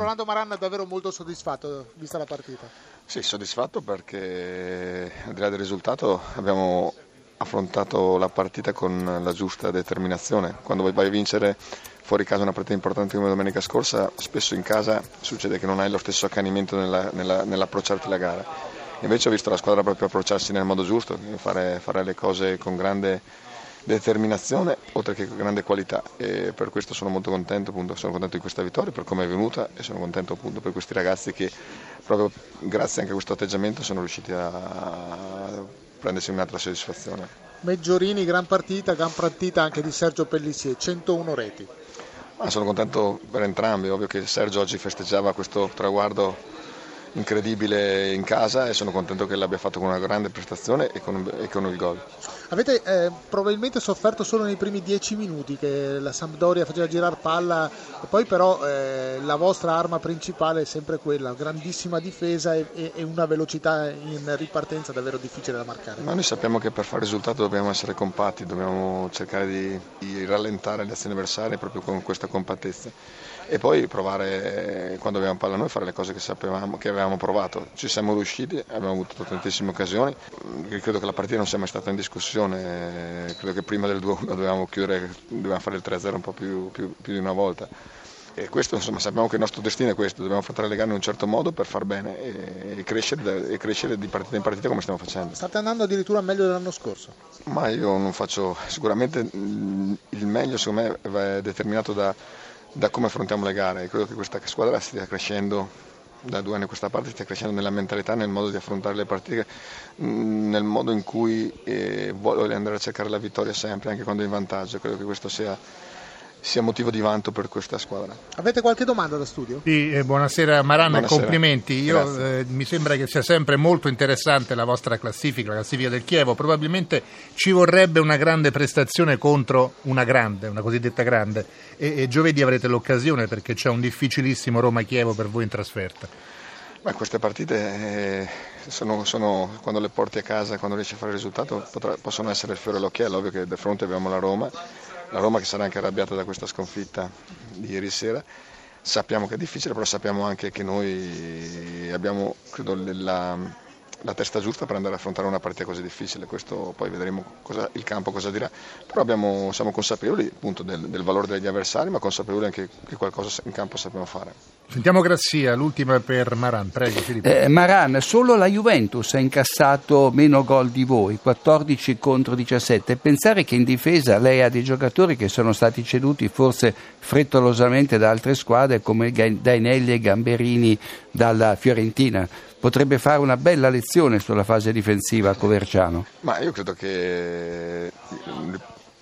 Rolando Maranna è davvero molto soddisfatto vista la partita. Sì, soddisfatto perché al di là del risultato abbiamo affrontato la partita con la giusta determinazione. Quando vai a vincere fuori casa una partita importante come domenica scorsa, spesso in casa succede che non hai lo stesso accanimento nella, nella, nell'approcciarti la gara. Invece ho visto la squadra proprio approcciarsi nel modo giusto, fare, fare le cose con grande determinazione oltre che grande qualità e per questo sono molto contento, appunto, sono contento di questa vittoria, per come è venuta e sono contento appunto per questi ragazzi che proprio grazie anche a questo atteggiamento sono riusciti a prendersi un'altra soddisfazione. Meggiorini, gran partita, gran partita anche di Sergio Pellissier, 101 reti. Ma sono contento per entrambi, ovvio che Sergio oggi festeggiava questo traguardo incredibile in casa e sono contento che l'abbia fatto con una grande prestazione e con, e con il gol. Avete eh, probabilmente sofferto solo nei primi dieci minuti che la Sampdoria faceva girare palla e poi però eh, la vostra arma principale è sempre quella, grandissima difesa e, e, una velocità in ripartenza davvero difficile da marcare. Ma noi sappiamo che per fare risultato dobbiamo essere compatti, dobbiamo cercare di, di rallentare le azioni avversarie proprio con questa compattezza e poi provare quando abbiamo palla noi a fare le cose che sapevamo che avevamo provato. Ci siamo riusciti, abbiamo avuto tantissime occasioni. Credo che la partita non sia mai stata in discussione, credo che prima del 2-1 dovevamo chiudere, dovevamo fare il 3-0 un po' più, più, più di una volta. E questo insomma sappiamo che il nostro destino è questo, dobbiamo affrontare le gare in un certo modo per far bene e, e, crescere, e, crescere, di partita in partita come stiamo facendo. State andando addirittura meglio dell'anno scorso? Ma io non faccio, sicuramente il meglio secondo me è determinato da da come affrontiamo le gare. Credo che questa squadra stia crescendo da due anni a questa parte, stia crescendo nella mentalità, nel modo di affrontare le partite, mm, nel modo in cui eh, vuole andare a cercare la vittoria sempre, anche quando è in vantaggio. Credo che questo sia sia motivo di vanto per questa squadra. Avete qualche domanda da studio? Sì, eh, buonasera Maranna, buonasera. complimenti. Io, eh, mi sembra che sia sempre molto interessante la vostra classifica, la classifica del Chievo. Probabilmente ci vorrebbe una grande prestazione contro una grande, una cosiddetta grande. E, e giovedì avrete l'occasione perché c'è un difficilissimo Roma-Chievo per voi in trasferta. Beh, queste partite eh, sono, sono, quando le porti a casa, quando riesci a fare il risultato, potrà, possono essere il fiore all'occhiello. Ovvio che da fronte abbiamo la Roma la Roma che sarà anche arrabbiata da questa sconfitta di ieri sera. Sappiamo che è difficile, però sappiamo anche che noi abbiamo, credo, la, la testa giusta per andare a affrontare una partita così difficile, questo poi vedremo cosa, il campo cosa dirà, però abbiamo, siamo consapevoli appunto, del, del, valore degli avversari, ma consapevoli anche che qualcosa in campo sappiamo fare. Sentiamo Grassia, l'ultima per Maran, prego eh, Maran, solo la Juventus ha incassato meno gol di voi, 14 contro 17, pensare che in difesa lei ha dei giocatori che sono stati ceduti forse frettolosamente da altre squadre come Dainelli e Gamberini dalla Fiorentina potrebbe fare una bella lezione sulla fase difensiva a Coverciano. Ma io credo che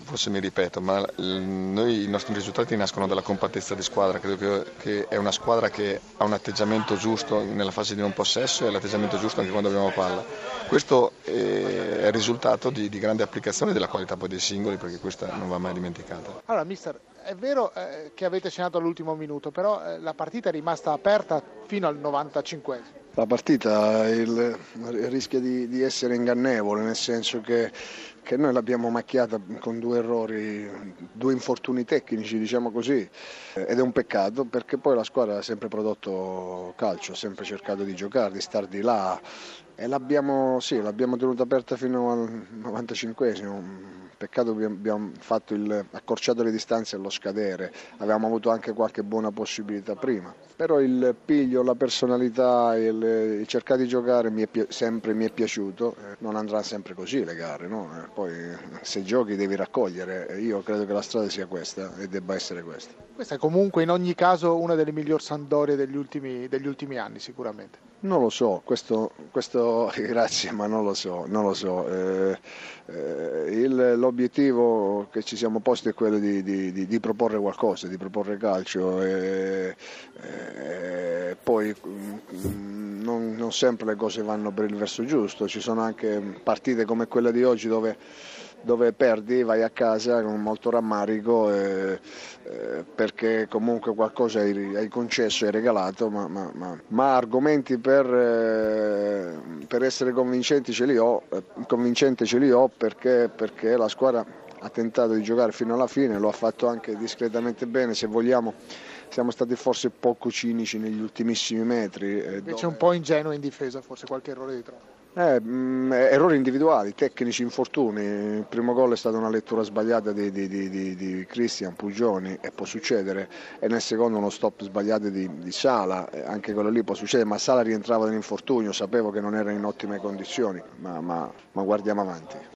forse mi ripeto, ma noi i nostri risultati nascono dalla compattezza di squadra, credo che, che, è una squadra che ha un atteggiamento giusto nella fase di non possesso e l'atteggiamento giusto anche quando abbiamo palla. Questo è il risultato di, di grande applicazione della qualità poi dei singoli perché questa non va mai dimenticata. Allora mister, è vero eh, che avete segnato all'ultimo minuto, però eh, la partita è rimasta aperta fino al 95 la partita il, rischia di, di, essere ingannevole, nel senso che, che, noi l'abbiamo macchiata con due errori, due infortuni tecnici, diciamo così, ed è un peccato perché poi la squadra ha sempre prodotto calcio, ha sempre cercato di giocare, di star di là. E l'abbiamo, sì, l'abbiamo tenuta aperta fino al 95esimo Peccato che abbiamo fatto il, accorciato le distanze allo scadere, avevamo avuto anche qualche buona possibilità prima. Però il piglio, la personalità, il, il cercare di giocare mi è, sempre mi è piaciuto, eh, non andrà sempre così le gare, no? Eh, poi se giochi devi raccogliere, io credo che la strada sia questa e debba essere questa. Questa è comunque in ogni caso una delle migliori Sandorie degli ultimi, degli ultimi anni sicuramente. Non lo so, questo, questo, grazie, ma non lo so, non lo so. Eh, eh, l'obiettivo che ci siamo posti è quello di, di, di, proporre qualcosa, di proporre calcio e, e poi mm, non, non sempre le cose vanno per il verso giusto, ci sono anche partite come quella di oggi dove dove perdi vai a casa con molto rammarico eh, eh, perché comunque qualcosa hai, hai concesso, hai regalato, ma, ma, ma, ma argomenti per, eh, per, essere convincenti ce li ho, eh, convincente ce li ho perché, perché la squadra ha tentato di giocare fino alla fine, lo ha fatto anche discretamente bene, se vogliamo siamo stati forse poco cinici negli ultimissimi metri. Eh, Invece dove... un po' ingenuo in difesa, forse qualche errore di troppo. Eh, mh, mm, errori individuali, tecnici, infortuni. Il primo gol è stata una lettura sbagliata di, di, di, di Cristian Pugioni e può succedere, e nel secondo uno stop sbagliato di, Sala, anche quello lì può succedere, ma Sala rientrava dall'infortunio, sapevo che non era in ottime condizioni, ma, ma, ma guardiamo avanti.